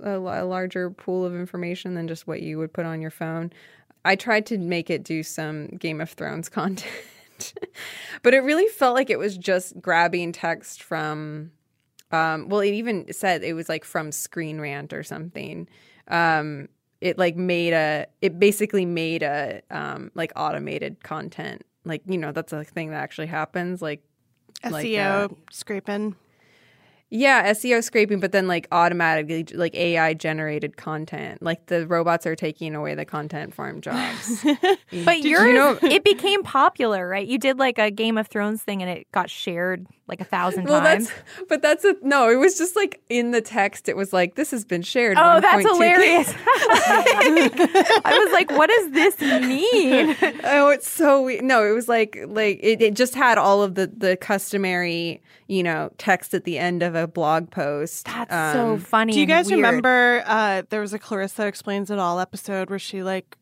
a, a larger pool of information than just what you would put on your phone. I tried to make it do some Game of Thrones content, but it really felt like it was just grabbing text from. Um, well, it even said it was like from Screen Rant or something. Um, it like made a. It basically made a um, like automated content. Like you know that's a thing that actually happens. Like like, SEO uh, scraping. Yeah, SEO scraping, but then like automatically like AI generated content. Like the robots are taking away the content farm jobs. But yours, you know- it became popular, right? You did like a Game of Thrones thing and it got shared like a thousand well, times. that's but that's a no. It was just like in the text. It was like this has been shared. Oh, that's 1.2K. hilarious. I was like, what does this mean? oh, it's so we- no. It was like like it, it just had all of the the customary you know text at the end of a blog post. That's so Um, funny. Do you guys weird. remember uh, there was a Clarissa Explains It All episode where she like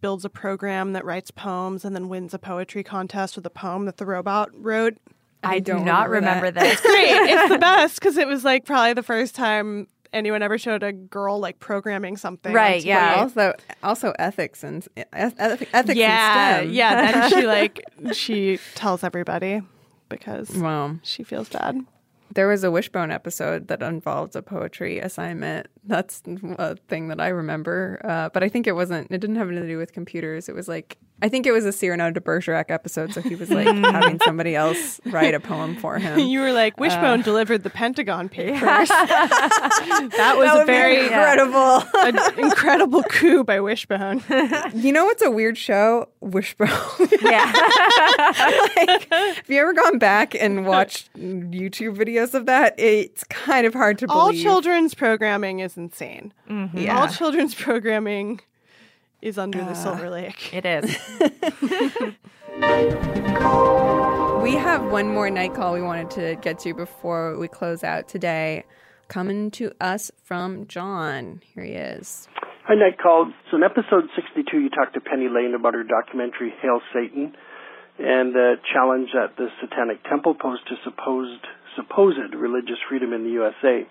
builds a program that writes poems and then wins a poetry contest with a poem that the robot wrote? I, do don't not remember remember that. that. Great, it's the best because it was like probably the first time anyone ever showed a girl like programming something. Right, TV. yeah. Also, also ethics and eth- eth- ethics. yeah, and STEM. yeah. Then she like she tells everybody because Wow. she feels bad. There was a Wishbone episode that involved a poetry assignment. That's a thing that I remember. Uh, but I think it wasn't, it didn't have anything to do with computers. It was like, I think it was a Cyrano de Bergerac episode. So he was like having somebody else write a poem for him. you were like, Wishbone uh, delivered the Pentagon Papers. that was that a very incredible, an incredible coup by Wishbone. you know what's a weird show? Wishbone. yeah. like, have you ever gone back and watched YouTube videos of that? It's kind of hard to believe. All children's programming is insane. Mm-hmm. Yeah. All children's programming is under uh, the Silver Lake. It is. we have one more night call we wanted to get to before we close out today. Coming to us from John. Here he is. Hi, Night Call. So in episode 62, you talked to Penny Lane about her documentary, Hail Satan, and the challenge that the Satanic Temple posed to supposed, supposed religious freedom in the USA.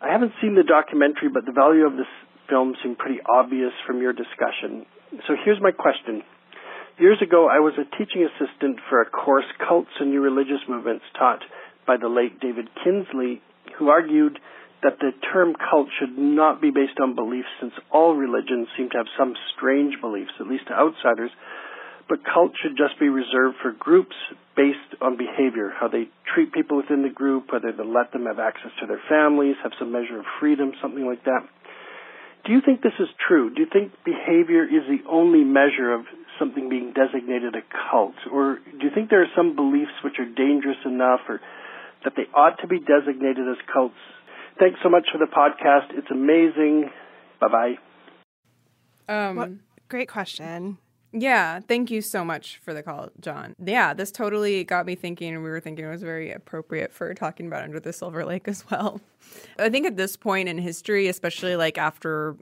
I haven't seen the documentary, but the value of this film seem pretty obvious from your discussion. So here's my question. Years ago, I was a teaching assistant for a course, Cults and New Religious Movements, taught by the late David Kinsley, who argued that the term cult should not be based on beliefs since all religions seem to have some strange beliefs, at least to outsiders, but cult should just be reserved for groups based on behavior, how they treat people within the group, whether they let them have access to their families, have some measure of freedom, something like that. Do you think this is true? Do you think behavior is the only measure of something being designated a cult? Or do you think there are some beliefs which are dangerous enough or that they ought to be designated as cults? Thanks so much for the podcast. It's amazing. Bye bye. Um, well, great question. Yeah, thank you so much for the call, John. Yeah, this totally got me thinking, and we were thinking it was very appropriate for talking about Under the Silver Lake as well. I think at this point in history, especially like after,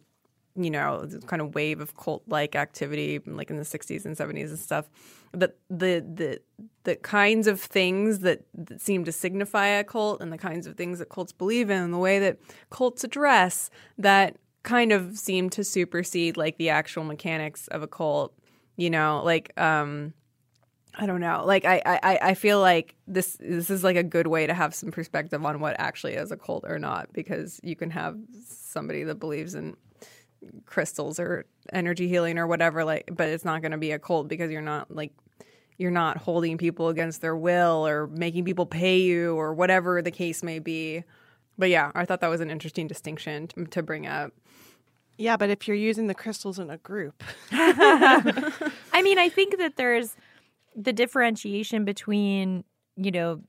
you know, kind of wave of cult like activity, like in the 60s and 70s and stuff, that the the the kinds of things that, that seem to signify a cult and the kinds of things that cults believe in and the way that cults address that kind of seem to supersede like the actual mechanics of a cult you know like um I don't know. Like I, I, I feel like this this is like a good way to have some perspective on what actually is a cult or not, because you can have somebody that believes in crystals or energy healing or whatever, like but it's not gonna be a cult because you're not like you're not holding people against their will or making people pay you or whatever the case may be. But yeah, I thought that was an interesting distinction to, to bring up. Yeah, but if you're using the crystals in a group. I mean, I think that there's the differentiation between, you know,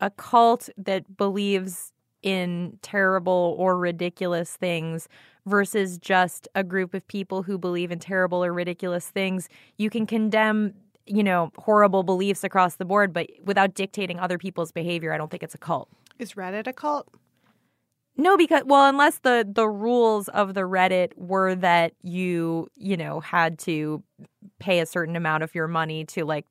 a cult that believes in terrible or ridiculous things versus just a group of people who believe in terrible or ridiculous things. You can condemn, you know, horrible beliefs across the board, but without dictating other people's behavior, I don't think it's a cult. Is Reddit a cult? No, because well, unless the the rules of the Reddit were that you you know had to pay a certain amount of your money to like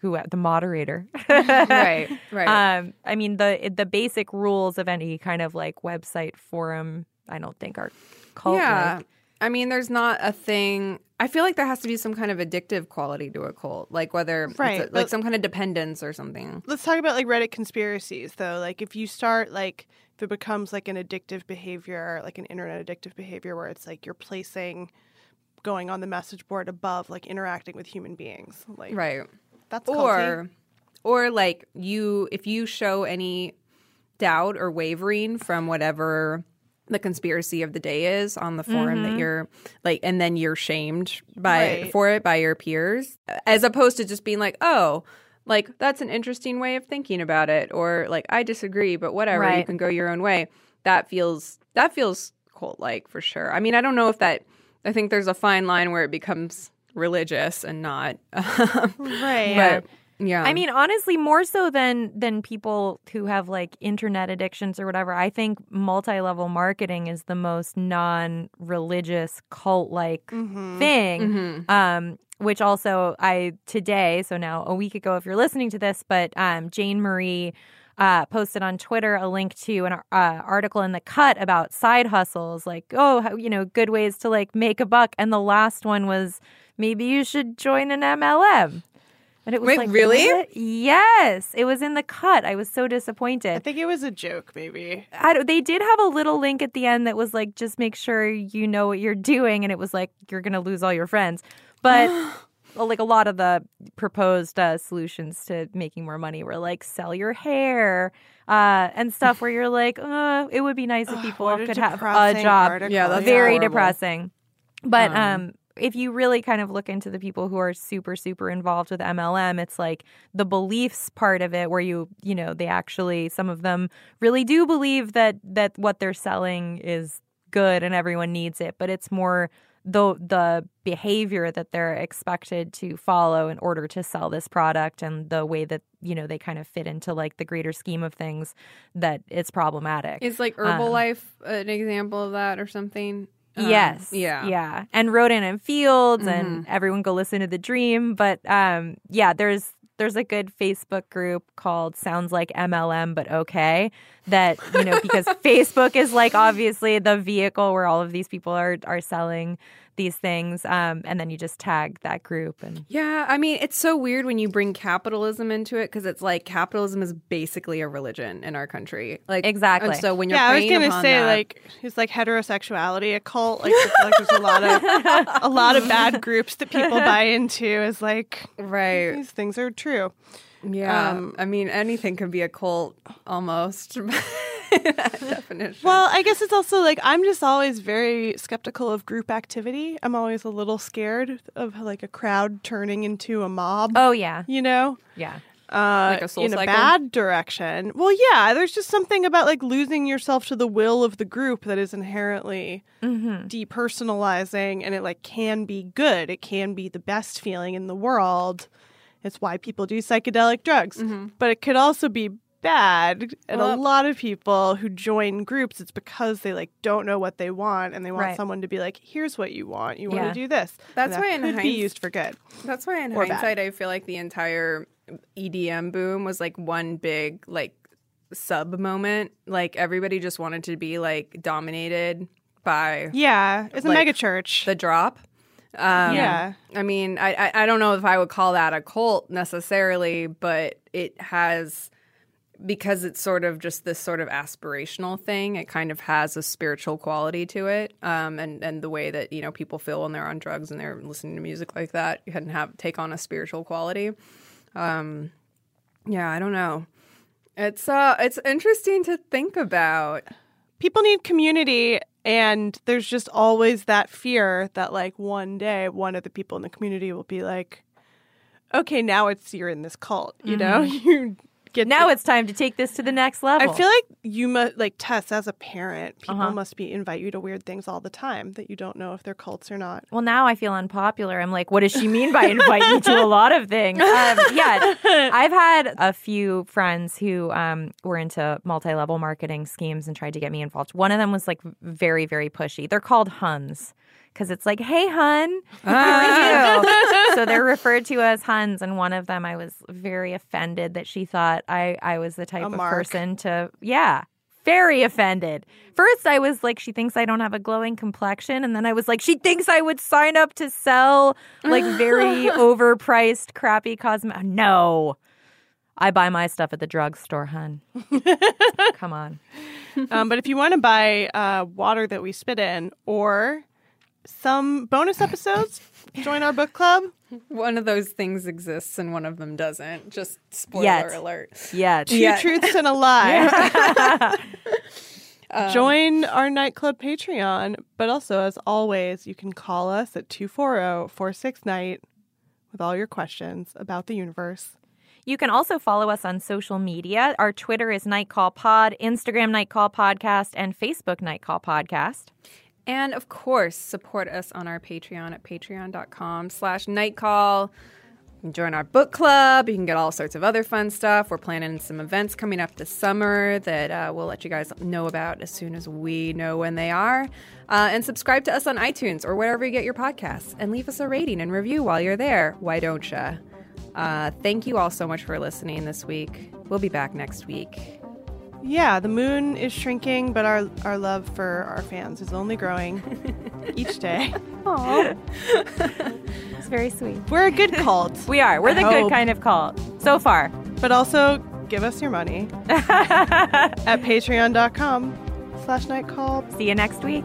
who the moderator, right, right. Um, I mean the the basic rules of any kind of like website forum, I don't think are cult. Yeah, I mean, there's not a thing. I feel like there has to be some kind of addictive quality to a cult, like whether right, a, like some kind of dependence or something. Let's talk about like Reddit conspiracies, though. Like if you start like if it becomes like an addictive behavior, like an internet addictive behavior, where it's like you're placing going on the message board above like interacting with human beings, like right. That's or culty. or like you if you show any doubt or wavering from whatever the conspiracy of the day is on the forum mm-hmm. that you're like and then you're shamed by right. for it by your peers as opposed to just being like oh like that's an interesting way of thinking about it or like i disagree but whatever right. you can go your own way. That feels that feels cult like for sure. I mean i don't know if that i think there's a fine line where it becomes religious and not um, right. but yeah I mean, honestly, more so than than people who have like internet addictions or whatever. I think multi-level marketing is the most non-religious cult-like Mhm. thing. Mhm. Um, which also I today, so now a week ago, if you're listening to this, but um, Jane Marie. Uh, posted on Twitter a link to an uh, article in the Cut about side hustles, like oh, how, you know, good ways to like make a buck. And the last one was maybe you should join an MLM. And it was Wait, like, really? what? Yes, it was in the cut. I was so disappointed. I think it was a joke, maybe. I don't- they did have a little link at the end that was like, just make sure you know what you're doing, and it was like you're gonna lose all your friends. But like a lot of the proposed uh, solutions to making more money were like sell your hair uh, and stuff, where you're like, uh, it would be nice if people could have a job. article. Yeah, that's very horrible. depressing. But Um, um, if you really kind of look into the people who are super super involved with MLM, it's like the beliefs part of it, where you you know they actually some of them really do believe that that what they're selling is good and everyone needs it, but it's more the the behavior that they're expected to follow in order to sell this product and the way that you know they kind of fit into like the greater scheme of things that it's problematic. Is like Um, Herbalife an example of that or something? Um, yes. Yeah. Yeah. And Rodan and Fields and everyone go listen to the dream. But um yeah, there's there's a good Facebook group called Sounds Like MLM but okay that you know because Facebook is like obviously the vehicle where all of these people are are selling these things um and then you just tag that group and Yeah, I mean, it's so weird when you bring capitalism into it because it's like capitalism is basically a religion in our country. Like Exactly. And so when you're Yeah, I was gonna say that- like it's like heterosexuality a cult? Like, like there's a lot of a lot of bad groups that people buy into. Is like right, these things are true. yeah. um, I mean, anything can be a cult almost. definition. Well, I guess it's also like I'm just always very skeptical of group activity. I'm always a little scared of like a crowd turning into a mob. oh yeah. You know, Yeah. uh, Like a soul in cycle? a bad direction. Well, yeah, there's just something about like losing yourself to the will of the group that is inherently Mhm. depersonalizing, and it like can be good. It can be the best feeling in the world. It's why people do psychedelic drugs, but it could also be bad. And. Well- a lot of people who join groups, it's because they like don't know what they want, and they want Right. someone to be like, "Here's what you want. You want to do this." That's and why that in could be used for good. That's why in Or bad. hindsight, I feel like the entire EDM boom was like one big like sub moment. Like everybody just wanted to be like dominated by Yeah, it's a mega church. the drop. Um, Yeah. I mean, I, I I don't know if I would call that a cult necessarily, but it has because it's sort of just this sort of aspirational thing. It kind of has a spiritual quality to it, um, and and the way that you know people feel when they're on drugs and they're listening to music like that can have take on a spiritual quality. Um, yeah, I don't know. It's uh, it's interesting to think about. people need community and there's just always that fear that like one day one of the people in the community will be like okay now it's you're in this cult you know you get Now to- it's time to take this to the next level. I feel like you must like Tess as a parent. People Uh-huh. must be invite you to weird things all the time that you don't know if they're cults or not. Well, now I feel unpopular. I'm like, what does she mean by invite me to a lot of things? Um, yeah, I've had a few friends who um, were into multi level marketing schemes and tried to get me involved. One of them was like very, very pushy. They're called Huns because it's like, hey, Hun, how are you? so they're referred to as Huns. And one of them, I was very offended that she thought I, I was the type A of mark. person to, yeah. Very offended. First, I was like, she thinks I don't have a glowing complexion. And then I was like, she thinks I would sign up to sell like very overpriced, crappy cosmetic. No. I buy my stuff at the drugstore, hun. Come on. um, but if you want to buy uh, water that we spit in or some bonus episodes, join our book club. One of those things exists and one of them doesn't. Just spoiler Yet. alert. Yeah. Two Yeah. truths and a lie. Um, join our nightclub Patreon. But also, as always, you can call us at 240 46 Night with all your questions about the universe. You can also follow us on social media. Our Twitter is Nightcall Pod, Instagram Nightcall Podcast, and Facebook Nightcall Podcast. And of course, support us on our Patreon at patreon.com slash nightcall. Join our book club. You can get all sorts of other fun stuff. We're planning some events coming up this summer that uh, we'll let you guys know about as soon as we know when they are. Uh, and subscribe to us on iTunes or wherever you get your podcasts. And leave us a rating and review while you're there. Why don't you? Uh, thank you all so much for listening this week. We'll be back next week. Yeah, the moon is shrinking, but our our love for our fans is only growing each day. Aww. it's very sweet. We're a good cult. we are. We're I the hope. good kind of cult so far. But also give us your money at patreon.com slash night call. See you next week.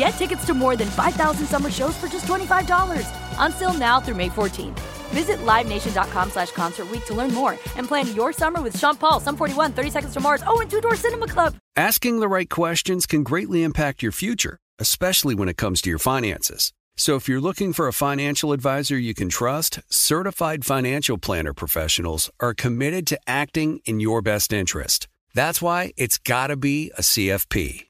Get tickets to more than 5,000 summer shows for just $25. On sale now through May 14th. Visit LiveNation.com slash Concert to learn more and plan your summer with Sean Paul, Sum 41, 30 Seconds to Mars, oh, and Two Door Cinema Club. Asking the right questions can greatly impact your future, especially when it comes to your finances. So if you're looking for a financial advisor you can trust, certified financial planner professionals are committed to acting in your best interest. That's why it's got to be a CFP.